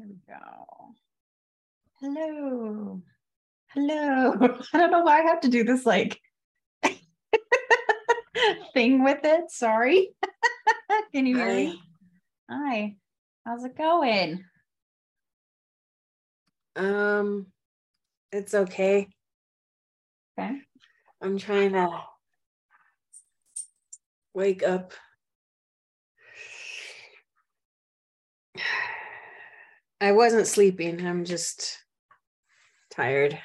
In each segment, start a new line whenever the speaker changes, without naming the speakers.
Here we go. Hello. Hello. I don't know why I have to do this like thing with it. Sorry. Can you hear me? Hi. How's it going?
Um, it's okay.
Okay.
I'm trying to wake up. I wasn't sleeping. I'm just tired.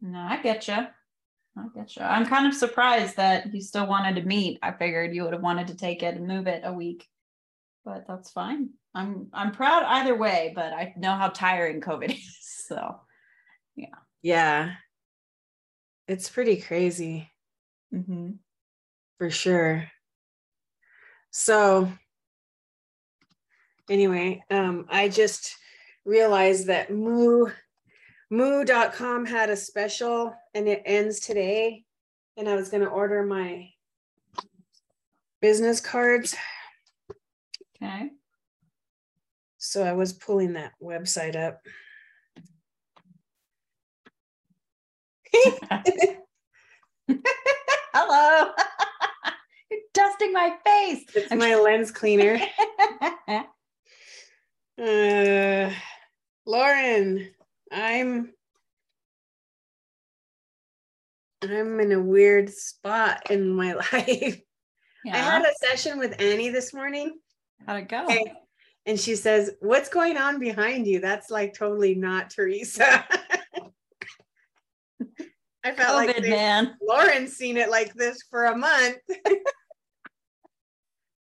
No, I get you. I get you. I'm kind of surprised that you still wanted to meet. I figured you would have wanted to take it and move it a week, but that's fine. I'm I'm proud either way, but I know how tiring COVID is. So,
Yeah. Yeah. It's pretty crazy
mhm.
for sure. So anyway, um I just realized that moo moo.com had a special and it ends today and I was going to order my business cards.
okay.
So I was pulling that website up.
Hello. You're dusting my face.
It's my lens cleaner. Uh, Lauren, I'm I'm in a weird spot in my life. I had a session with Annie this morning,
How'd it go?
Okay. and she says, "What's going on behind you?" That's like totally not Teresa. I felt
COVID,
like they-
man.
Lauren's seen it like this for a month.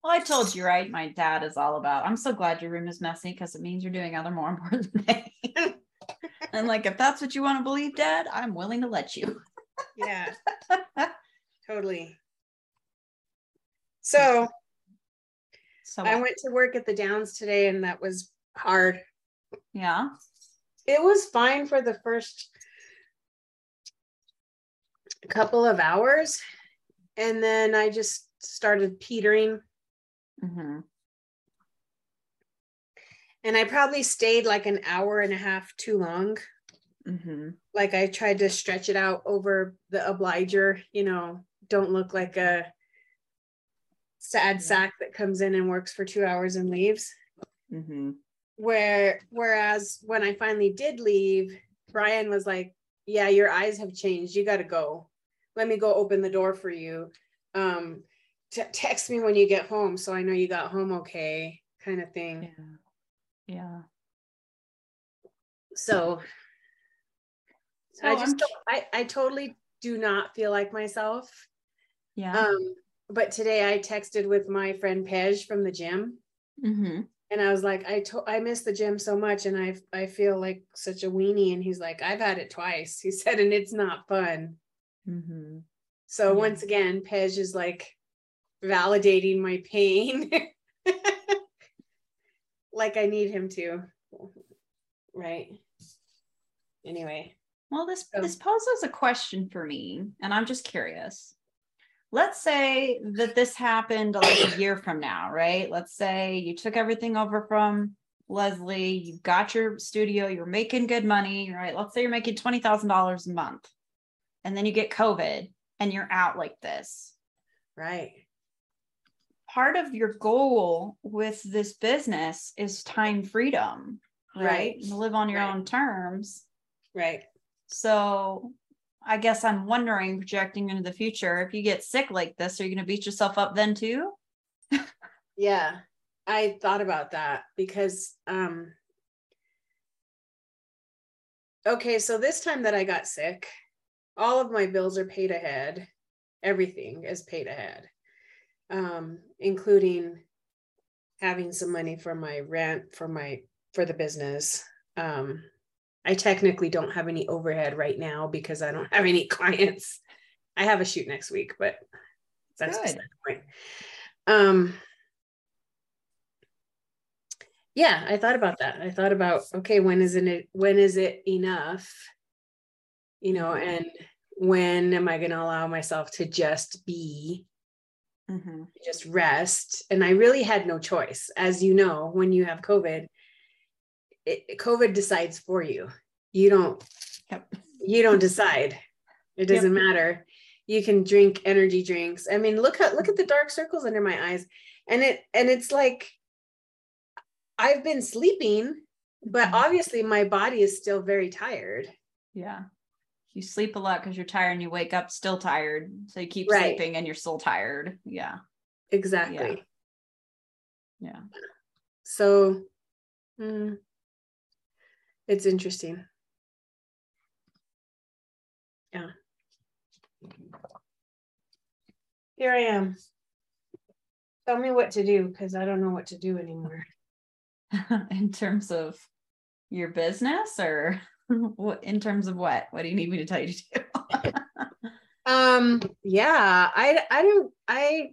Well, I told you, right? My dad is all about. I'm so glad your room is messy because it means you're doing other more important things. and like, if that's what you want to believe, Dad, I'm willing to let you.
Yeah, totally. So
So
I went to work at the Downs today, and that was hard.
yeah.
It was fine for the first couple of hours. And then I just started petering.
Hmm
And I probably stayed like an hour and a half too long.
hmm
Like I tried to stretch it out over the obliger, you know, don't look like a sad sack that comes in and works for two hours and leaves.
hmm
where whereas when I finally did leave, Brian was like, "Yeah, your eyes have changed. You got to go. Let me go open the door for you. Um, t- text me when you get home, so I know you got home okay." Kind of thing.
Yeah. Yeah.
So,
So
I just I I totally do not feel like myself.
yeah.
Um, but today I texted with my friend Pej from the gym.
Mm-hmm.
And I was like, I to- I miss the gym so much, and I I feel like such a weenie. And he's like, I've had it twice. He said, and it's not fun.
Mm-hmm.
So
Yeah.
once again, Pej is like validating my pain, like I need him to. Right. Anyway.
Well, this
So-
this poses a question for me, and I'm just curious. Let's say that this happened like a year from now, right? Let's say you took everything over from Leslie, you got your studio, you're making good money, right? Let's say you're making twenty thousand dollars a month, and then you get COVID and you're out like this.
Right.
Part of your goal with this business is time freedom, right?
Right.
Live on your
Right.
own terms.
Right.
So I guess I'm wondering, projecting into the future, if you get sick like this, are you going to beat yourself up then too?
Yeah. I thought about that because um okay, so this time that I got sick, all of my bills are paid ahead. Everything is paid ahead. Um, including having some money for my rent for my for the business. Um, I technically don't have any overhead right now because I don't have any clients. I have a shoot next week, but that's
Good.
the point. Um, yeah, I thought about that. I thought about okay, when isn't it when is it enough? You know, and when am I going to allow myself to just be
Mm-hmm.
just rest and i really had no choice as you know when you have covid it, COVID decides for you. You don't
Yep.
you don't decide. It doesn't matter. You can drink energy drinks. I mean, look at look at the dark circles under my eyes. And it and it's like I've been sleeping, but
Mhm.
obviously my body is still very tired.
Yeah. You sleep a lot because you're tired and you wake up still tired. So you keep
Right.
sleeping and you're still tired. Yeah.
Exactly.
Yeah.
So mm, it's interesting. Yeah. Here I am. Tell me what to do because I don't know what to do anymore.
in terms of your business or in terms of what? What do you need me to tell you to do?
Um, yeah, I I don't I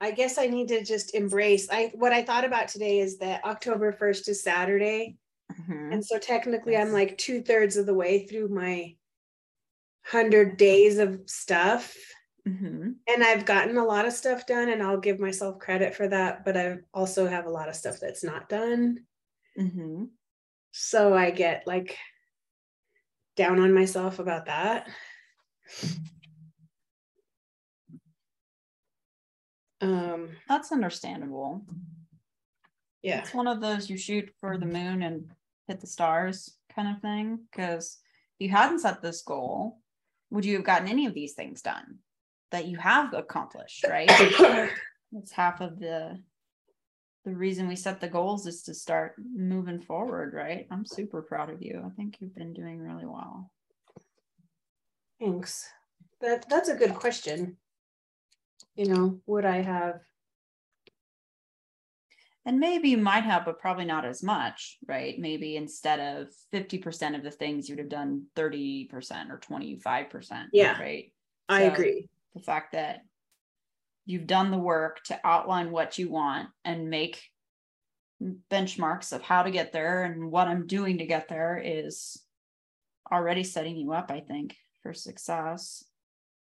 I guess I need to just embrace. I what I thought about today is that October 1st is Saturday.
Mhm.
And so technically I'm like two thirds of the way through my hundred days of stuff.
Mhm.
And I've gotten a lot of stuff done and I'll give myself credit for that, but I also have a lot of stuff that's not done.
Mhm.
So I get like down on myself about that. Um,
That's understandable.
yeah.
It's one of those you shoot for the moon and hit the stars kind of thing. Because if you hadn't set this goal, would you have gotten any of these things done that you have accomplished? Right. That's half of the the reason we set the goals is to start moving forward. Right. I'm super proud of you. I think you've been doing really well.
Thanks. That that's a good question. You know, would I have
And maybe you might have, but probably not as much, right? Maybe instead of 50% of the things you'd have done 30% or 25%.
Yeah.
Right.
I
So-
agree.
The fact that you've done the work to outline what you want and make benchmarks of how to get there and what I'm doing to get there is already setting you up, I think, for success.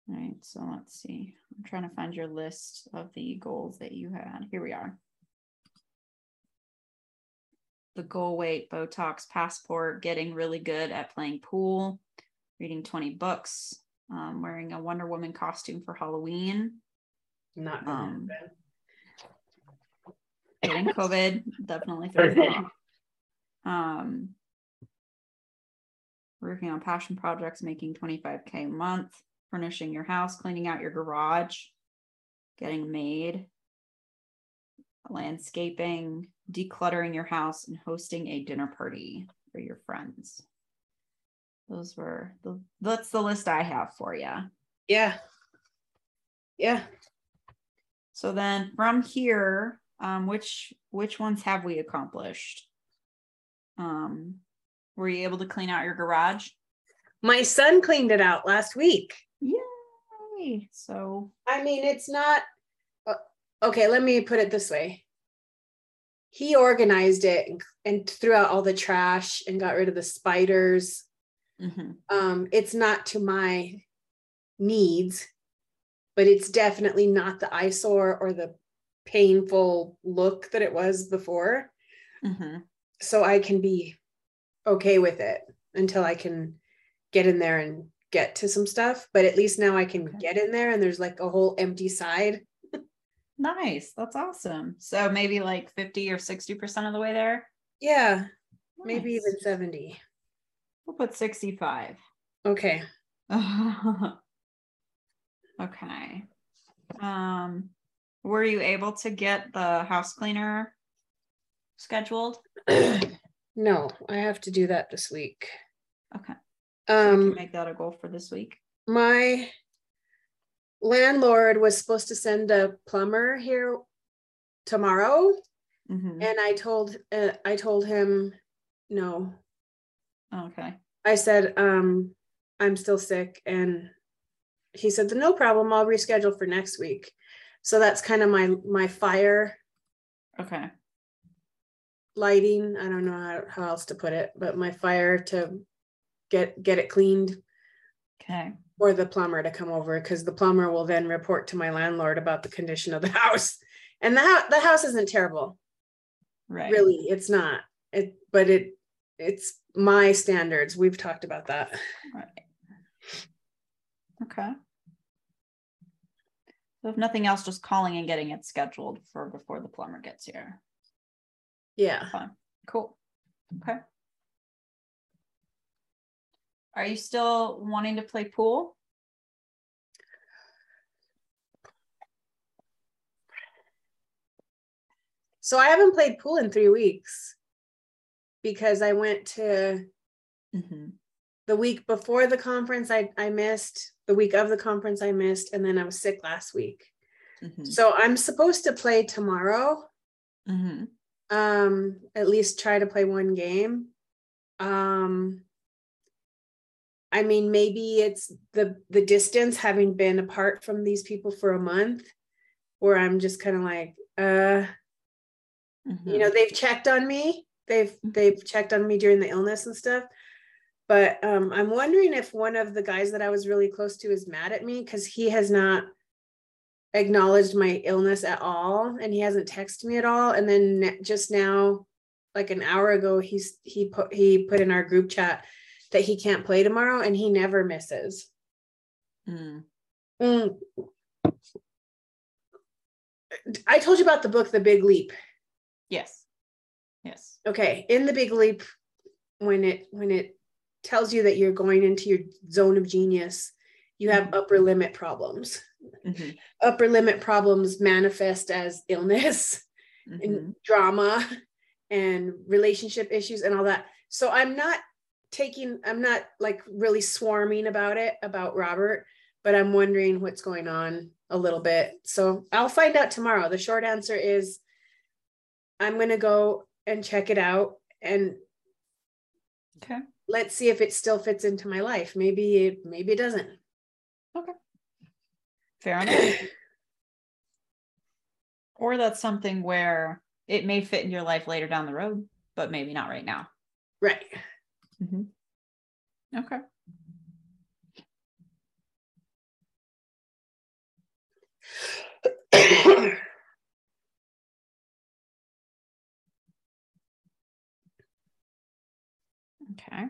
All right. So let's see. I'm trying to find your list of the goals that you had. Here we are the goal weight, Botox passport, getting really good at playing pool, reading 20 books, um, wearing a Wonder Woman costume for Halloween,
Not
um, getting COVID, definitely throws it off. Um, working on passion projects, making 25K a month, furnishing your house, cleaning out your garage, getting made, landscaping, decluttering your house, and hosting a dinner party for your friends. Those were the that's the list I have for you.
Yeah. Yeah.
So then from here, um, which which ones have we accomplished? Um, were you able to clean out your garage?
My son cleaned it out last week.
Yay! So
I mean, it's not uh, okay. Let me put it this way. He organized it and, and threw out all the trash and got rid of the spiders.
Mhm,
Um, it's not to my needs, but it's definitely not the eyesore or the painful look that it was before.
mhm.
So I can be okay with it until I can get in there and get to some stuff. But at least now I can
Okay.
get in there and there's like a whole empty side.
nice. That's awesome. So maybe like 50 or 60% of the way there.
Yeah, maybe even 70.
We'll put 65.
Okay.
okay. Um, were you able to get the house cleaner scheduled?
no, I have to do that this week.
Okay. So we can
Um
make that a goal for this week.
my landlord was supposed to send a plumber here tomorrow
Mhm.
and I told uh, I told him no.
Okay.
I said um I'm still sick and he said no problem I'll reschedule for next week. So that's kind of my my fire
Okay.
lighting. I don't know how, how else to put it, but my fire to get get it cleaned
Okay.
or the plumber to come over because the plumber will then report to my landlord about the condition of the house And the, the house isn't terrible.
Right.
Really, it's not. It, but it, it's my standards. We've talked about that.
Right. Okay. So if nothing else, just calling and getting it scheduled for before the plumber gets here.
Yeah.
Fine. Cool. Okay. Are you still wanting to play pool?
So I haven't played pool in three weeks because I went to
Mm-hmm.
the week before the conference I, I missed the week of the conference i missed and then i was sick last week
Mm-hmm.
so i'm supposed to play tomorrow
Mm-hmm.
um at least try to play one game um i mean maybe it's the the distance having been apart from these people for a month where i'm just kind of like uh
Mm-hmm.
you know they've checked on me they've
Mhm.
they've checked on me during the illness and stuff but um, i'm wondering if one of the guys that i was really close to is mad at me because he has not acknowledged my illness at all and he hasn't texted me at all and then just now like an hour ago he's he put he put in our group chat that he can't play tomorrow and he never misses
Mm.
Mm. i told you about the book the big leap
Yes. Yes.
okay in the big leap when it when it tells you that you're going into your zone of genius you have upper limit problems
Mhm.
upper limit problems manifest as illness
Mhm.
and drama and relationship issues and all that so i'm not taking i'm not like really swarming about it about robert but i'm wondering what's going on a little bit so i'll find out tomorrow the short answer is i'm going to go and check it out and
Okay.
let's see if it still fits into my life maybe it maybe it doesn't Okay.
Fair enough. or that's something where it may fit in your life later down the road, but maybe not right now.
right
Mhm. Okay. Okay.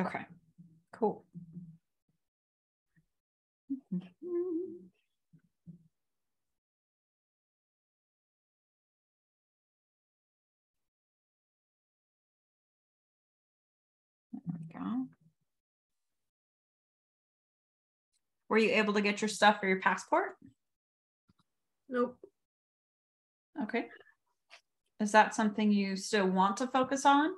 Okay. Go. Were you able to get your stuff for your passport?
nope
Okay. Is that something you still want to focus on?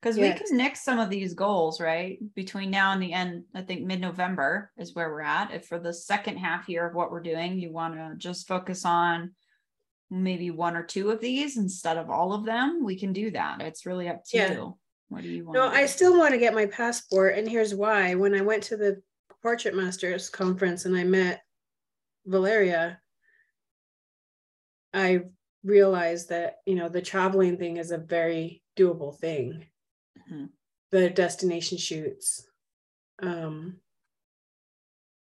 Because
Yes.
we can nix some of these goals, right? Between now and the end, I think mid-November is where we're at. If for the second half year of what we're doing, you want to just focus on maybe one or two of these instead of all of them, we can do that. It's really up to
Yeah.
you. What do you want?
No, I still want to get my passport, and here's why. When I went to the Portrait Masters conference and I met Valeria, I realized that you know the traveling thing is a very doable thing.
Mhm.
The destination shoots, um.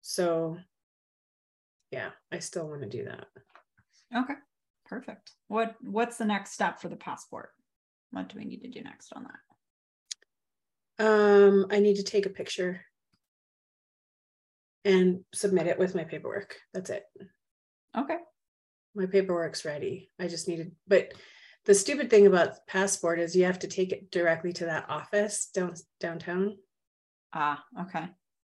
So, yeah, I still want to do that.
Okay. Perfect. What what's the next step for the passport? What do we need to do next on that?
Um, I need to take a picture and submit it with my paperwork. That's it.
Okay.
my paperwork's ready. I just needed, but the stupid thing about passport is you have to take it directly to that office down downtown.
Ah, okay.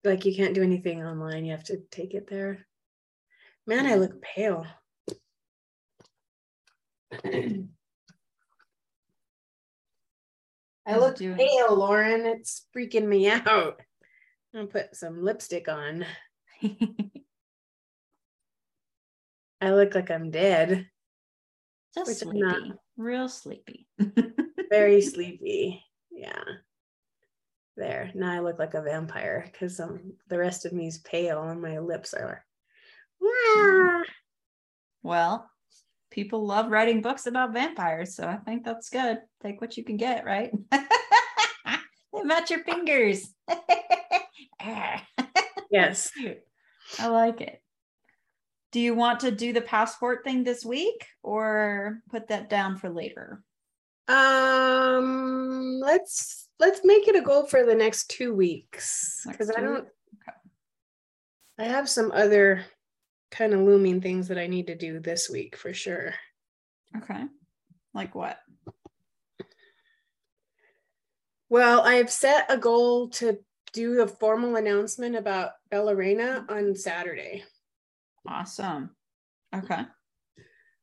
Like you can't do anything online. You have to take it there. Man, I look pale. I
How's it
look
doing?
pale, Lauren. It's freaking me out. I'm gonna put some lipstick on. I look like I'm dead.
Just
Which I'm not.
Real sleepy.
very sleepy. Yeah. There. Now I look like a vampire because um the rest of me is pale and my lips are. Wah!
Well, people love writing books about vampires, so I think that's good. Take what you can get, right? match your fingers.
yes.
I like it. Do you want to do the passport thing this week or put that down for later?
Um, let's let's make it a goal for the next two weeks because I don't. Okay. I have some other kind of looming things that I need to do this week for sure.
Okay, like what?
Well, I've set a goal to do a formal announcement about Bella Reina on Saturday.
Awesome. Okay.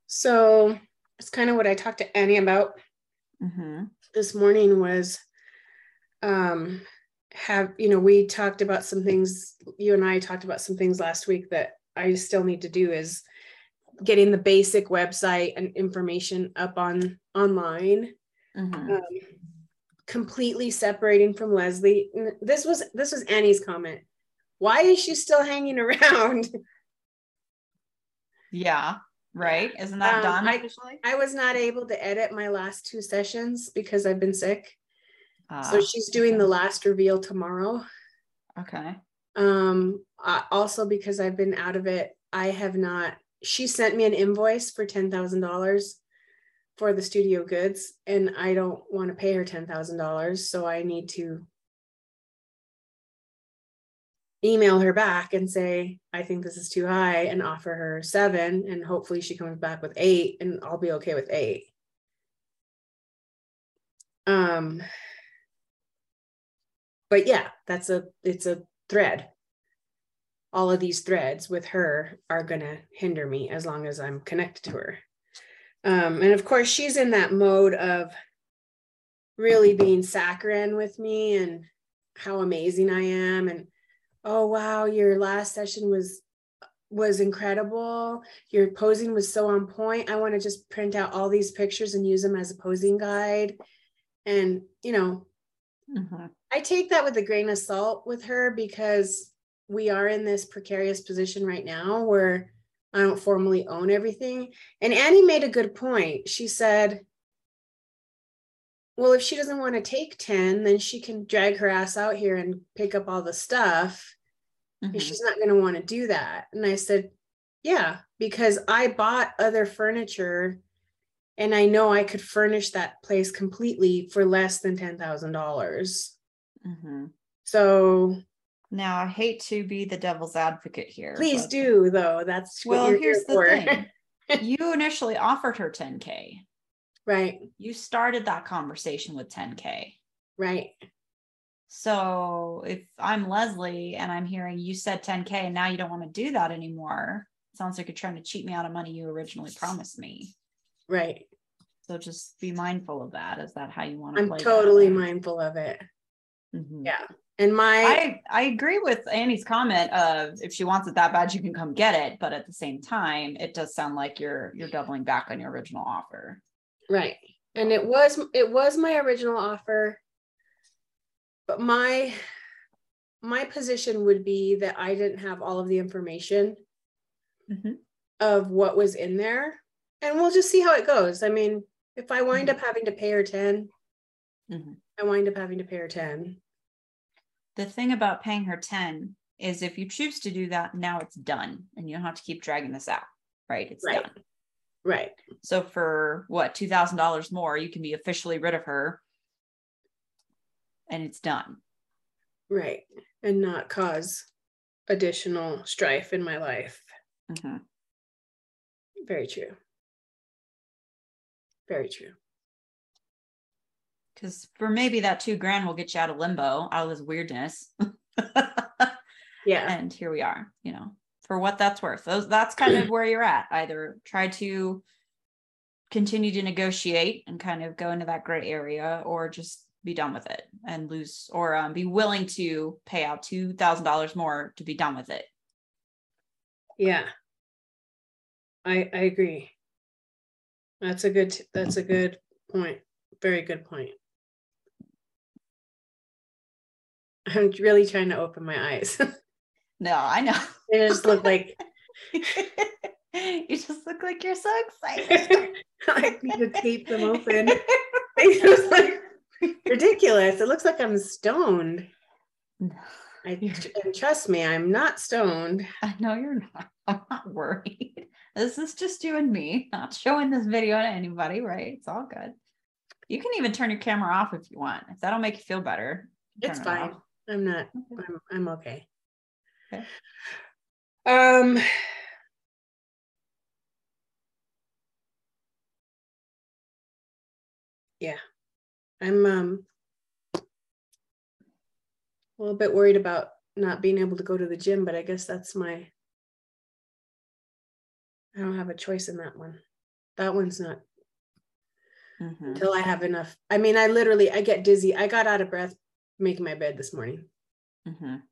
So it's kind of what I talked to Annie about mm-hmm. this morning was um have you know we talked about some things you and I talked about some things last week that I still need to do is getting the basic website and information up on online mm-hmm. um, completely separating from Leslie. This was this was Annie's comment. Why is she still hanging around?
Yeah right? Isn't that um, done
I, I was not able to edit my last two sessions because i've been sick. Uh, so she's doing okay. the last reveal tomorrow.
Okay.
Um also because i've been out of it i have not she sent me an invoice for $10000 for the studio goods and i don't want to pay her $10000 so i need to email her back and say, I think this is too high and offer her seven. And hopefully she comes back with eight and I'll be okay with eight. Um, but yeah, that's a, it's a thread. All of these threads with her are going to hinder me as long as I'm connected to her. Um, and of course, she's in that mode of really being saccharine with me and how amazing I am. And oh wow your last session was was incredible your posing was so on point i want to just print out all these pictures and use them as a posing guide and you know mm-hmm. i take that with a grain of salt with her because we are in this precarious position right now where i don't formally own everything. And annie made a good point. She said well if she doesn't want to take 10 then she can drag her ass out here and pick up all the stuff. Mm-hmm. she's not going to want to do that. And i said yeah because i bought other furniture and i know i could furnish that place completely for less than $10000. Mm-hmm. so
now i hate to be the devil's advocate here
please but... do though that's
well here's the for. thing you initially offered her 10k
right
you started that conversation with 10k
right
so if I'm Leslie and I'm hearing you said 10K and now you don't want to do that anymore, sounds like you're trying to cheat me out of money you originally promised me.
Right.
So just be mindful of that. Is that how you want to
I'm totally mindful of it. Mm-hmm. Yeah. And my
I, I agree with Annie's comment of if she wants it that bad, you can come get it. But at the same time, it does sound like you're you're doubling back on your original offer.
Right. And it was it was my original offer but my my position would be that I didn't have all of the information mm-hmm. of what was in there. And we'll just see how it goes. I mean, if I wind mm-hmm. up having to pay her 10, mm-hmm. I wind up having to pay her 10.
The thing about paying her 10 is if you choose to do that, now it's done and you don't have to keep dragging this out. Right. It's
right.
done.
Right.
So for what, $2,000 more, you can be officially rid of her and it's done.
Right. And not cause additional strife in my life. Mm-hmm. Very true. Very true.
Because for maybe that two grand will get you out of limbo, out of this weirdness.
yeah.
And here we are, you know, for what that's worth. Those that's kind of where you're at. Either try to continue to negotiate and kind of go into that gray area or just be done with it and lose or um, be willing to pay out $2,000 more to be done with it.
Yeah. I I agree. That's a good that's a good point. Very good point. I'm really trying to open my eyes.
no, I know.
they just look like
you just look like you're so excited.
I need to tape them open. It was like ridiculous. It looks like I'm stoned. I, and trust me, I'm not stoned.
I know you're not. I'm not worried. This is just you and me, not showing this video to anybody, right? It's all good. You can even turn your camera off if you want. If that'll make you feel better.
It's
it
fine.
off.
I'm not.
Okay.
I'm, I'm okay.
Okay.
Um. Yeah, I'm um a little bit worried about not being able to go to the gym, but I guess that's my. I don't have a choice in that one. That one's not
Mhm.
until I have enough. I mean, I literally I get dizzy. I got out of breath making my bed this morning.
Mhm.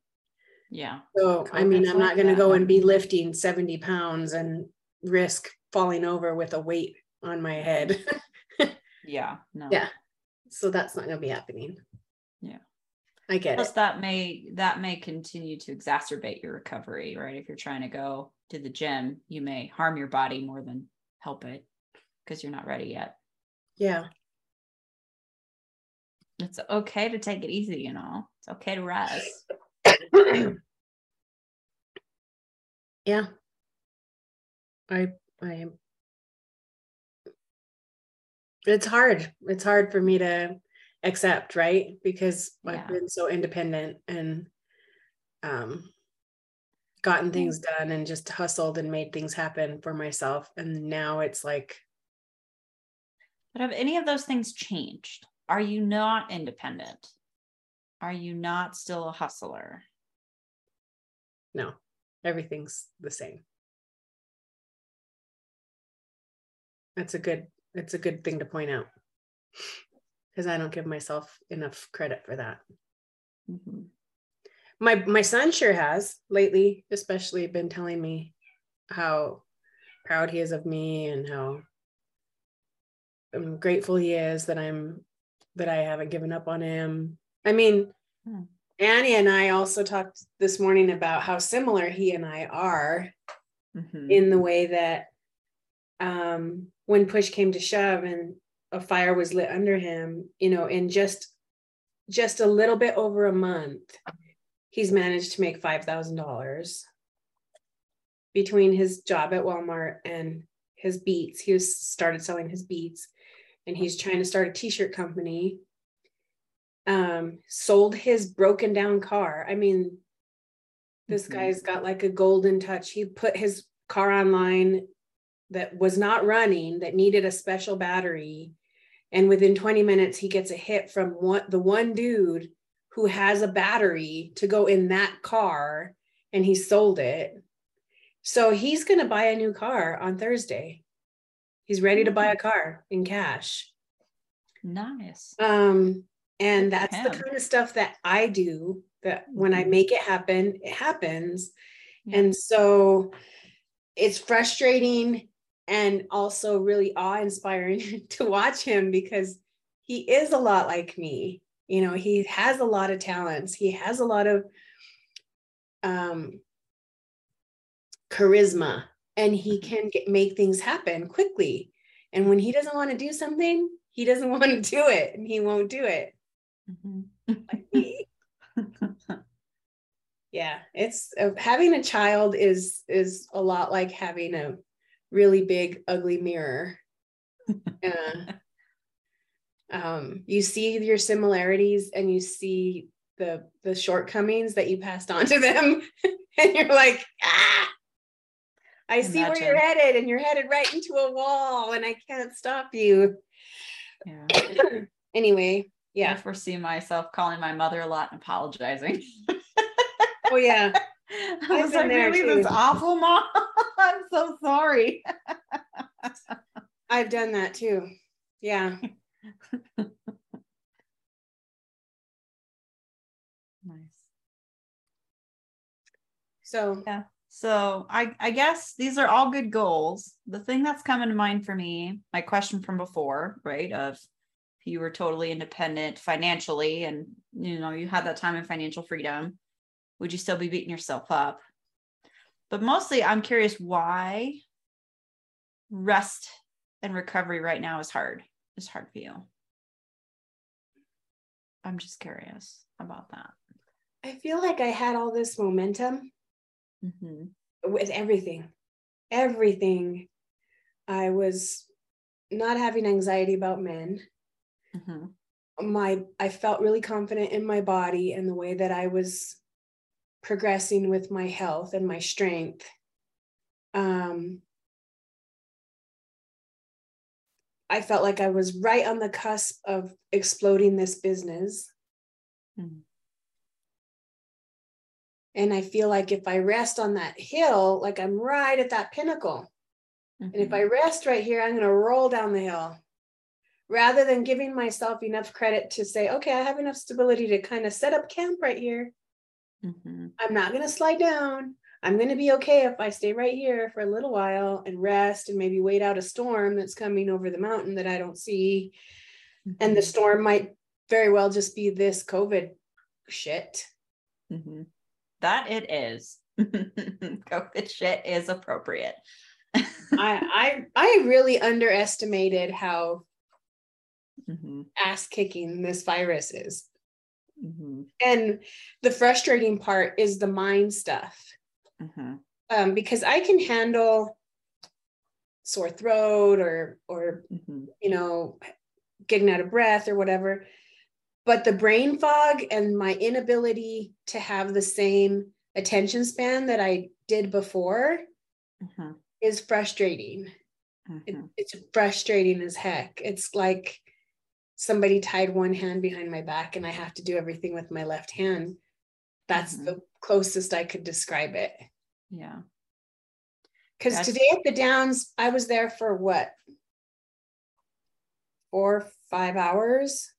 Yeah.
So I mean, I'm not gonna go and be lifting 70 pounds and risk falling over with a weight on my head.
Yeah. No.
Yeah. so that's not gonna be happening.
Yeah.
I get
Plus
it.
that may that may continue to exacerbate your recovery, right? If you're trying to go to the gym, you may harm your body more than help it because you're not ready yet.
Yeah.
It's okay to take it easy, you know. It's okay to rest.
yeah. I I am it's hard. It's hard for me to accept, right? Because
Yeah.
I've been so independent and um gotten things done and just hustled and made things happen for myself. And now it's like,
But have any of those things changed? Are you not independent? Are you not still a hustler?
no, everything's the same. That's a good it's a good thing to point out. Because I don't give myself enough credit for that.
Mhm.
my my son sure has lately especially been telling me how proud he is of me and how um, grateful he is that i'm that i haven't given up on him i mean
Hmm.
annie and i also talked this morning about how similar he and i are
Mhm.
in the way that um when push came to shove and a fire was lit under him you know in just just a little bit over a month he's managed to make $5000 between his job at walmart and his beats he was started selling his beats and he's trying to start a t-shirt company um sold his broken down car. I mean this
Mhm.
guy's got like a golden touch. He put his car online that was not running that needed a special battery and within 20 minutes he gets a hit from one the one dude who has a battery to go in that car and he sold it. So he's going to buy a new car on thursday he's ready to buy a car in cash
Nice.
um and that's the kind of stuff that i do that when i
Mhm.
make it happen it happens
Yeah.
and so it's frustrating and also really awe inspiring to watch him because he is a lot like me. You know, he has a lot of talents, he has a lot of um, charisma, and he can get, make things happen quickly. And when he doesn't want to do something, he doesn't want to do it and he won't do it.
Mhm.
Yeah it's uh, having a child is is a lot like having a really big ugly mirror uh, um you see your similarities and you see the the shortcomings that you passed on to them and you're like ah i see where you're headed and you're headed right into a wall and i can't stop you
yeah.
anyway yeah.
I foresee myself calling my mother a lot and apologizing.
oh yeah
I was like, really, this awful mom. I'm so sorry.
i've done that too yeah
Nice.
so
Yeah. So I I guess these are all good goals. The thing that's coming to mind for me, my question from before, right? Of if you were totally independent financially and you know you had that time and financial freedom, would you still be beating yourself up? But mostly I'm curious why rest and recovery right now is hard. Is hard for you. I'm just curious about that.
I feel like I had all this momentum
Mm-hmm.
with everything. Everything. I was not having anxiety about men.
Mm-hmm.
My I felt really confident in my body and the way that I was progressing with my health and my strength. Um I felt like I was right on the cusp of exploding this business.
Mhm.
And I feel like if I rest on that hill, like I'm right at that pinnacle. And if I rest right here, I'm going to roll down the hill rather than giving myself enough credit to say, okay, I have enough stability to kind of set up camp right here.
Mhm.
I'm not going to slide down. I'm going to be okay if I stay right here for a little while and rest and maybe wait out a storm that's coming over the mountain that I don't see. And the
Mhm.
storm might very well just be this COVID shit.
Mhm. That it is. COVID shit is appropriate.
I, I I really underestimated how
Mhm.
ass kicking this virus is.
Mhm.
And the frustrating part is the mind stuff.
Mhm.
Um, because I can handle sore throat or or
Mhm.
you know getting out of breath or whatever. But the brain fog and my inability to have the same attention span that I did before
Mhm.
is frustrating. It,
Mhm.
it's frustrating as heck. It's like somebody tied one hand behind my back and I have to do everything with my left hand. That's
Mhm.
the closest I could describe it.
Yeah.
Because today at the Downs, I was there for what? Four, five hours.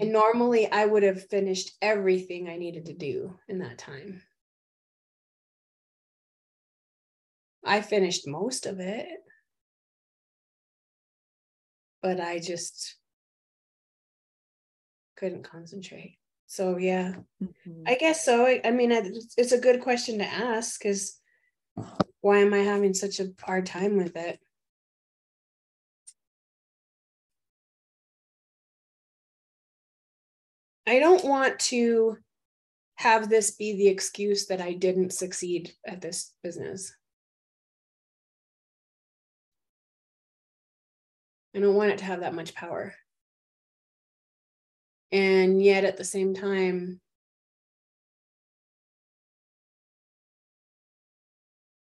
And
Mhm.
normally I would have finished everything I needed to do in that time. I finished most of it. But I just couldn't concentrate. So, yeah,
Mhm.
I guess so. I, I mean, it's, it's a good question to ask because why am I having such a hard time with it? I don't want to have this be the excuse that I didn't succeed at this business. I don't want it to have that much power. And yet at the same time,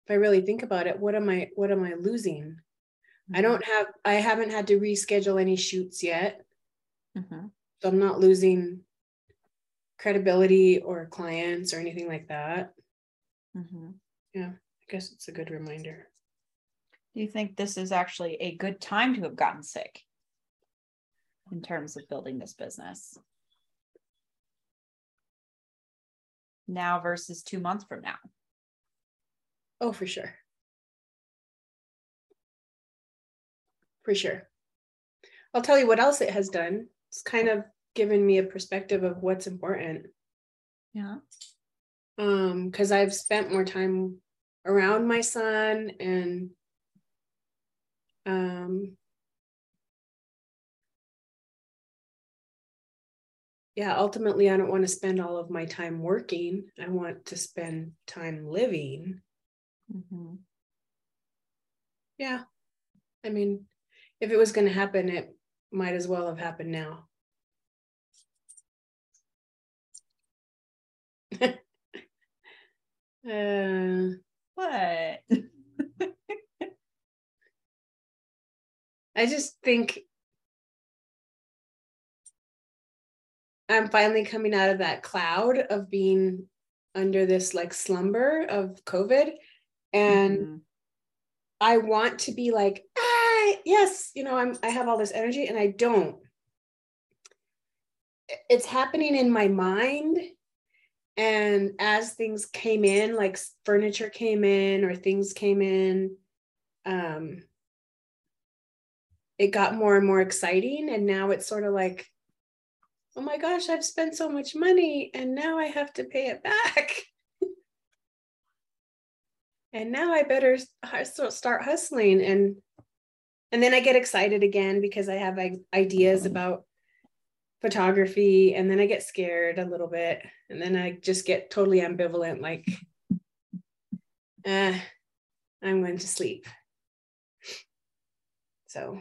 if I really think about it, what am I what am I losing? I don't have I haven't had to reschedule any shoots yet.
Mhm.
So I'm not losing credibility or clients or anything like that.
Mhm.
Yeah, I guess it's a good reminder.
Do you think this is actually a good time to have gotten sick in terms of building this business? Now versus two months from now.
Oh, for sure. For sure. I'll tell you what else it has done. It's kind of given me a perspective of what's important.
Yeah.
Um, because I've spent more time around my son and um yeah, ultimately I don't want to spend all of my time working. I want to spend time living.
Mhm.
Yeah. I mean, if it was going to happen, it might as well have happened now. Uh,
What?
I just think I'm finally coming out of that cloud of being under this like slumber of COVID. And
Mhm.
I want to be like, ah, yes, you know, I'm I have all this energy and I don't. It's happening in my mind. And as things came in, like furniture came in or things came in, um, it got more and more exciting. And now it's sort of like, oh my gosh, I've spent so much money and now I have to pay it back. and now I better start hustling and and then I get excited again because I have ideas about photography and then I get scared a little bit and then I just get totally ambivalent like eh, I'm going to sleep. So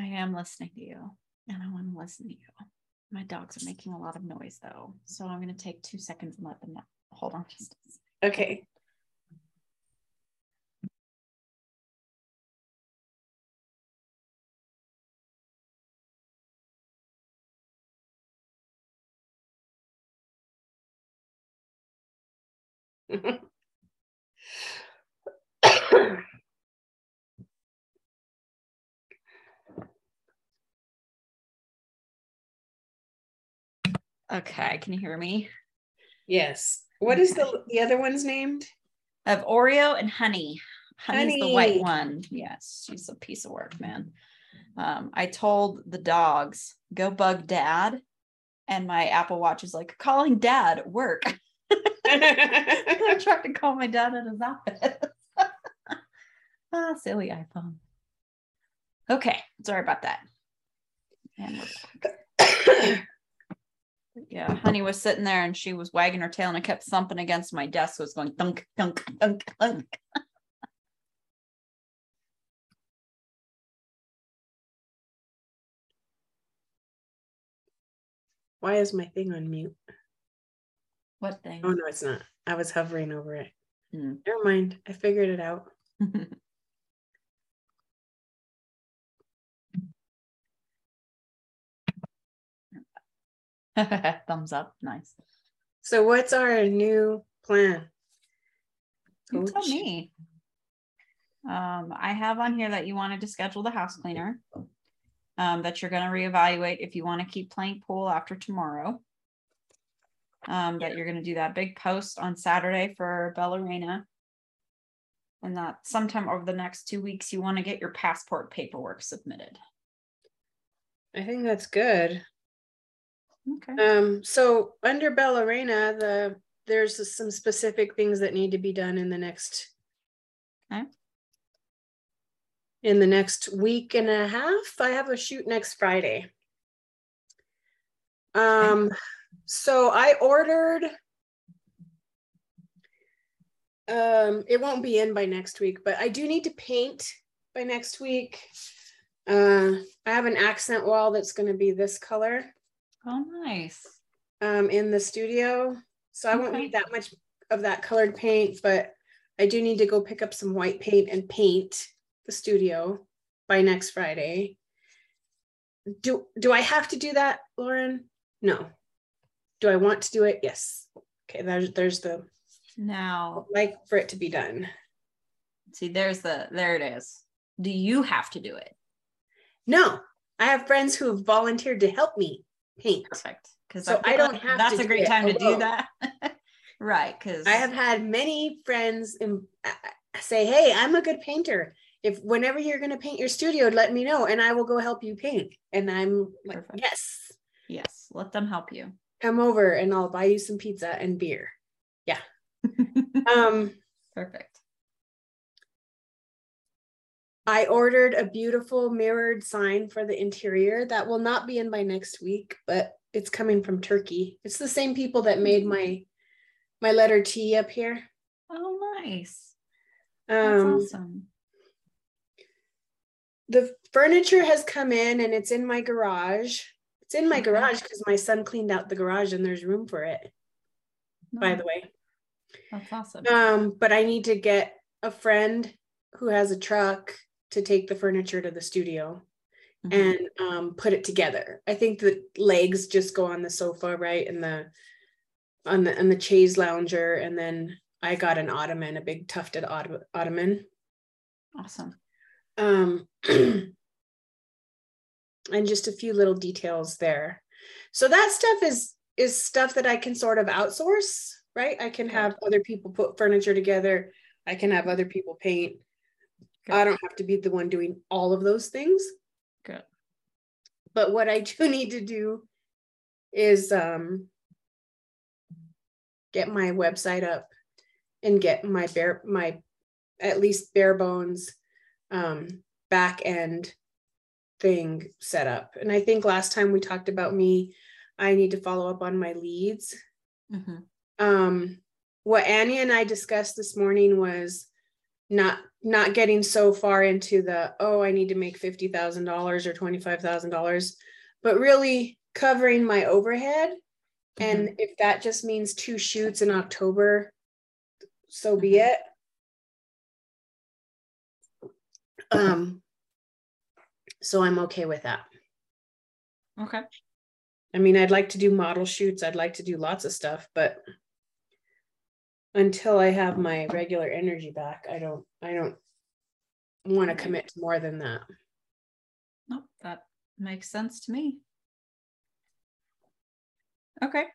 I am listening to you and I want to listen to you. My dogs are making a lot of noise though. So I'm going to take two seconds and let them know. Hold on just
Okay.
okay, can you hear me?
Yes. What is the the other one's named?
Of Oreo and Honey. Honey's Honey. the white one. Yes, she's a piece of work, man. Um, I told the dogs, go bug dad. And my Apple Watch is like, calling dad work. I tried to call my dad at his office. ah, silly iPhone. Okay, sorry about that. Yeah, Honey was sitting there and she was wagging her tail and I kept thumping against my desk. So it was going dunk, dunk, dunk, dunk.
Why is my thing on mute?
What thing?
Oh no, it's not. I was hovering over it. Hmm. Never mind. I figured it out.
Thumbs up. Nice.
So what's our new plan?
You tell me. Um, I have on here that you wanted to schedule the house cleaner. Um, that you're going to reevaluate if you want to keep playing pool after tomorrow um, that you're going to do that big post on Saturday for Bella Reina. And that sometime over the next two weeks, you want to get your passport paperwork submitted.
I think that's good. Okay. Um, so under Bella Reina, the there's some specific things that need to be done in the next okay. in the next week and a half. I have a shoot next Friday. Um, okay so I ordered um it won't be in by next week, but I do need to paint by next week. Uh I have an accent wall that's going to be this color.
Oh nice.
Um in the studio. So I okay. won't need that much of that colored paint, but I do need to go pick up some white paint and paint the studio by next Friday. Do do I have to do that, Lauren? No. Do I want to do it? Yes. Okay, there's there's the
now
like for it to be done.
See, there's the there it is. Do you have to do it?
No. I have friends who have volunteered to help me paint.
Perfect. Because so I, I don't have that's a great time to do that. right. Because
I have had many friends in, uh, say, Hey, I'm a good painter. If whenever you're going to paint your studio, let me know and I will go help you paint. And I'm like, Perfect. Yes.
Yes. Let them help you
come over and I'll buy you some pizza and beer. Yeah. um
perfect.
I ordered a beautiful mirrored sign for the interior that will not be in by next week, but it's coming from Turkey. It's the same people that made my my letter T up here.
Oh, nice. That's um, awesome.
The furniture has come in and it's in my garage. It's in my garage because my son cleaned out the garage and there's room for it. By the way.
That's awesome.
Um, but I need to get a friend who has a truck to take the furniture to the studio mm-hmm. and um, put it together. I think the legs just go on the sofa, right? And the on the on the chaise lounger, and then I got an ottoman, a big tufted ottoman.
Awesome.
Um and just a few little details there. So that stuff is is stuff that I can sort of outsource, right? I can have other people put furniture together. I can have other people paint. Good. I don't have to be the one doing all of those things.
Good.
But what I do need to do is um, get my website up and get my bare my at least bare bones um, back end thing set up. And I think last time we talked about me, I need to follow up on my leads. Mm-hmm. Um, what Annie and I discussed this morning was not not getting so far into the oh I need to make fifty thousand dollars or twenty five thousand dollars, but really covering my overhead. Mm-hmm. And if that just means two shoots in October, so be mm-hmm. it. Um, so I'm okay with that.
Okay.
I mean, I'd like to do model shoots. I'd like to do lots of stuff, but until I have my regular energy back, I don't I don't want to commit to more than that.
Nope, that makes sense to me. Okay.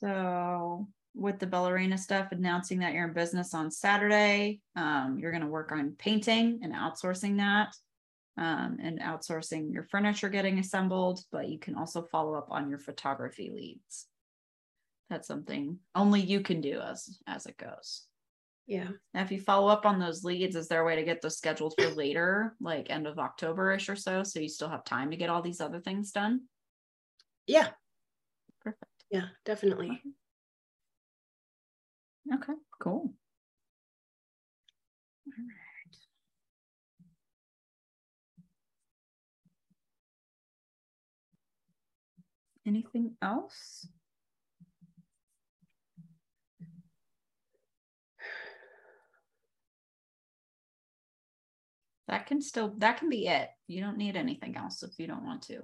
So with the Bella Reina stuff, announcing that you're in business on Saturday, um, you're going to work on painting and outsourcing that um, and outsourcing your furniture getting assembled, but you can also follow up on your photography leads. That's something only you can do as as it goes.
Yeah.
Now, if you follow up on those leads, is there a way to get those scheduled for later, like end of October-ish or so, so you still have time to get all these other things done?
Yeah.
Perfect.
Yeah, definitely.
Okay, cool. All right. Anything else? That can still that can be it. You don't need anything else if you don't want to.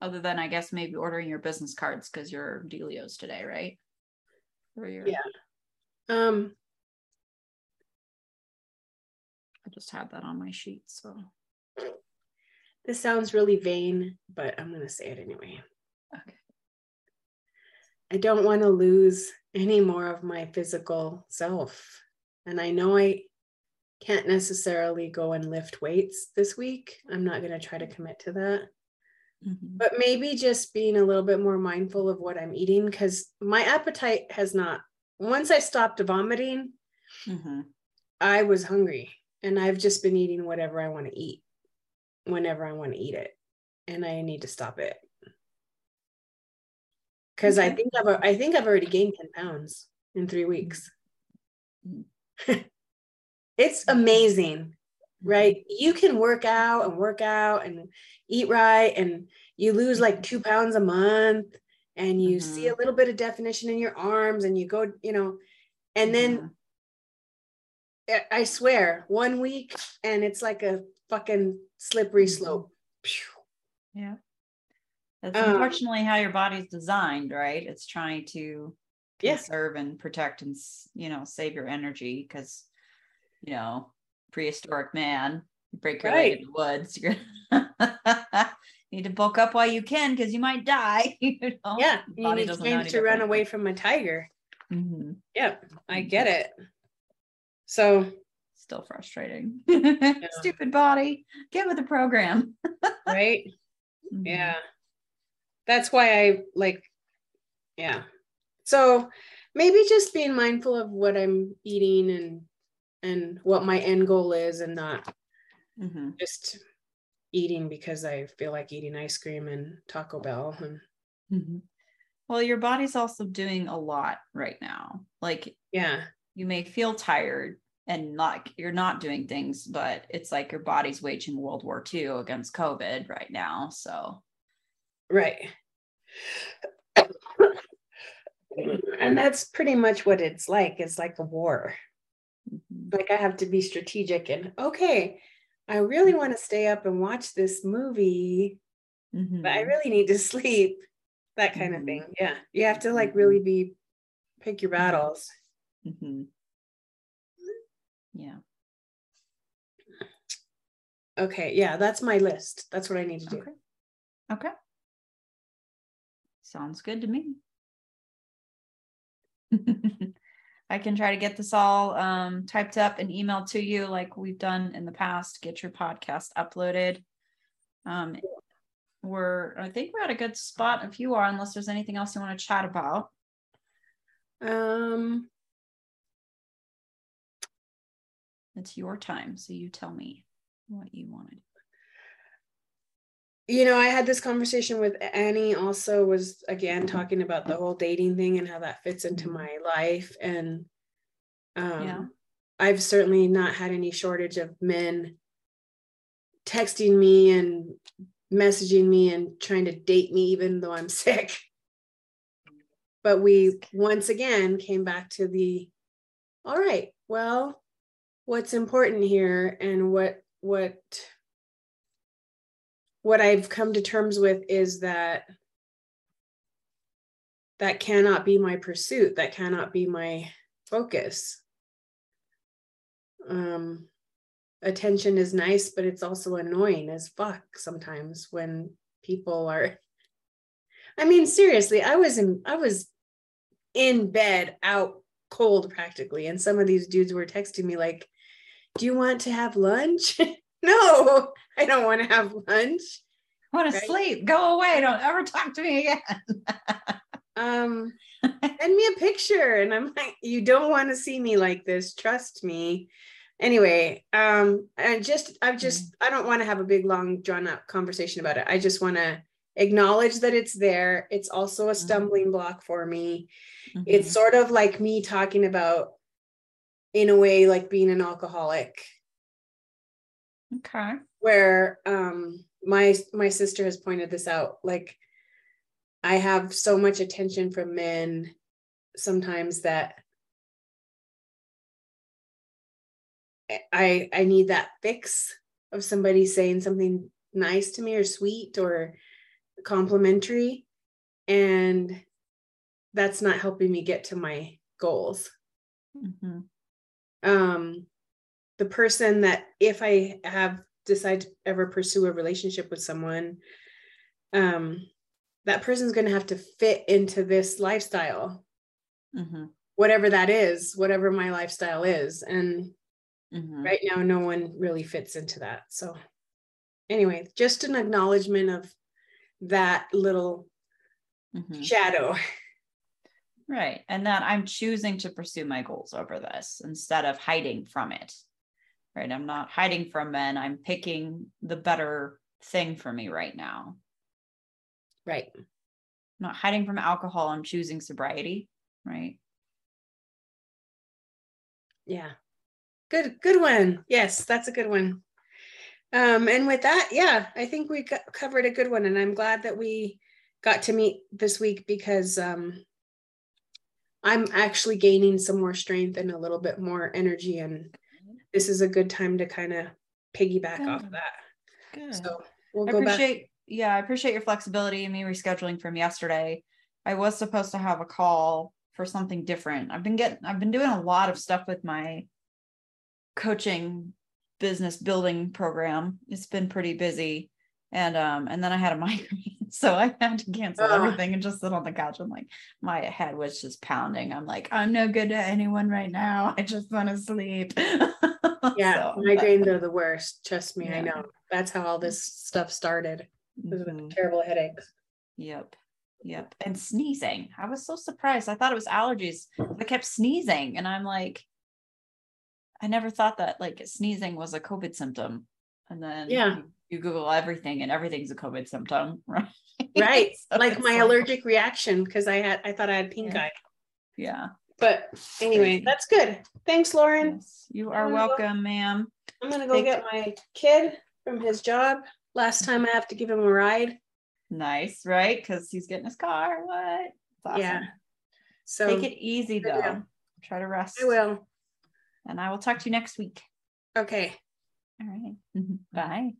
Other than I guess maybe ordering your business cards because you're Delios today, right?
Your... Yeah. Um
I just had that on my sheet, so
this sounds really vain, but I'm gonna say it anyway. Okay. I don't want to lose any more of my physical self. And I know I can't necessarily go and lift weights this week. I'm not going to try to commit to that. Mm-hmm. But maybe just being a little bit more mindful of what I'm eating because my appetite has not, once I stopped vomiting, mm-hmm. I was hungry and I've just been eating whatever I want to eat whenever I want to eat it. And I need to stop it because okay. I think I've I think I've already gained 10 pounds in three weeks. it's amazing, right? You can work out and work out and eat right, and you lose like two pounds a month, and you mm-hmm. see a little bit of definition in your arms, and you go, you know, and then mm-hmm. I swear, one week, and it's like a fucking slippery mm-hmm. slope.
Yeah. That's um, unfortunately how your body's designed, right? It's trying to conserve yeah. and protect and you know save your energy because you know prehistoric man break your right. leg in the woods gonna need to bulk up while you can because you might die you
know? yeah you need strength to run away from a tiger mm-hmm. yep i mm-hmm. get it so
still frustrating yeah. stupid body get with the program
right mm-hmm. yeah that's why I like, yeah. So maybe just being mindful of what I'm eating and and what my end goal is and not mm-hmm. just eating because I feel like eating ice cream and Taco Bell and
mm-hmm. well your body's also doing a lot right now like
yeah
you may feel tired and like you're not doing things but it's like your body's waging World War II against COVID right now so
Right. and that's pretty much what it's like. It's like a war. Mm-hmm. Like I have to be strategic and okay, I really want to stay up and watch this movie, mm-hmm. but I mm-hmm. really need to sleep. That kind mm-hmm. of thing. Yeah. You have to like really mm-hmm. be pick your battles.
Mm-hmm. Yeah.
Okay. Yeah. That's my list. That's what I need to do.
Okay. Okay. Sounds good to me. I can try to get this all um, typed up and emailed to you like we've done in the past. Get your podcast uploaded. Um, we're I think we're at a good spot if you are, unless there's anything else you want to chat about.
Um,
It's your time, so you tell me what you wanted.
You know, I had this conversation with Annie also was again talking about the whole dating thing and how that fits into
Mhm.
my life. And um
Yeah.
I've certainly not had any shortage of men texting me and messaging me and trying to date me even though I'm sick. But we once again came back to the all right, well, what's important here and what what what I've come to terms with is that that cannot be my pursuit. That cannot be my focus. Um, attention is nice, but it's also annoying as fuck sometimes when people are. I mean, seriously, I was in I was in bed out cold practically, and some of these dudes were texting me like, "Do you want to have lunch?" no, I don't want to have lunch.
I want to
Right.
sleep. Go away. Don't ever talk to me again.
um send me a picture and i'm like you don't want to see me like this trust me anyway um and just i've just i don't want to have a big long drawn out conversation about it i just want to acknowledge that it's there it's also a stumbling block for me it's sort of like me talking about in a way like being an alcoholic
okay.
where um my my sister has pointed this out like i have so much attention from men sometimes that i i need that fix of somebody saying something nice to me or sweet or complimentary and that's not helping me get to my goals
Mhm.
um the person that if i have decide to ever pursue a relationship with someone um that person's going to have to fit into this lifestyle
Mhm.
whatever that is whatever my lifestyle is and
Mhm.
right now no one really fits into that so anyway just an acknowledgement of that little
Mhm.
shadow
Right. And that I'm choosing to pursue my goals over this instead of hiding from it. Right. I'm not hiding from men. I'm picking the better thing for me right now.
right
I'm not hiding from alcohol. I'm choosing sobriety. Right.
yeah good good one yes that's a good one um and with that yeah i think we got, covered a good one and i'm glad that we got to meet this week because um i'm actually gaining some more strength and a little bit more energy and this is a good time to kind of piggyback off of that
Good.
so we'll
I
go back
appreciate, yeah, I appreciate your flexibility and me rescheduling from yesterday. I was supposed to have a call for something different. I've been getting, I've been doing a lot of stuff with my coaching business building program. It's been pretty busy. And um, and then I had a migraine. So I had to cancel
Ugh.
everything and just sit on the couch. I'm like, my head was just pounding. I'm like, I'm no good to anyone right now. I just want to sleep.
yeah
So,
migraines are the worst trust me i know that's how all this stuff started with
mhm.
terrible headaches
Yep. Yep. And sneezing. I was so surprised. I thought it was allergies. I kept sneezing and I'm like, I never thought that like sneezing was a COVID symptom. And then
Yeah.
You, Google everything and everything's a COVID symptom, right?
right
So
like my allergic reaction because i had i thought i had pink
Yeah.
eye
Yeah.
but anyway that's good thanks lauren
Yes. You are
I'm go-
welcome, ma'am.
i'm gonna go
Thank-
get my kid from his job last time i have to give him a ride
Nice, right? Because he's getting his car. What? It's awesome.
Yeah. so
Take it easy though. Try to rest.
i will
And I will talk to you next week.
okay
All right. Bye.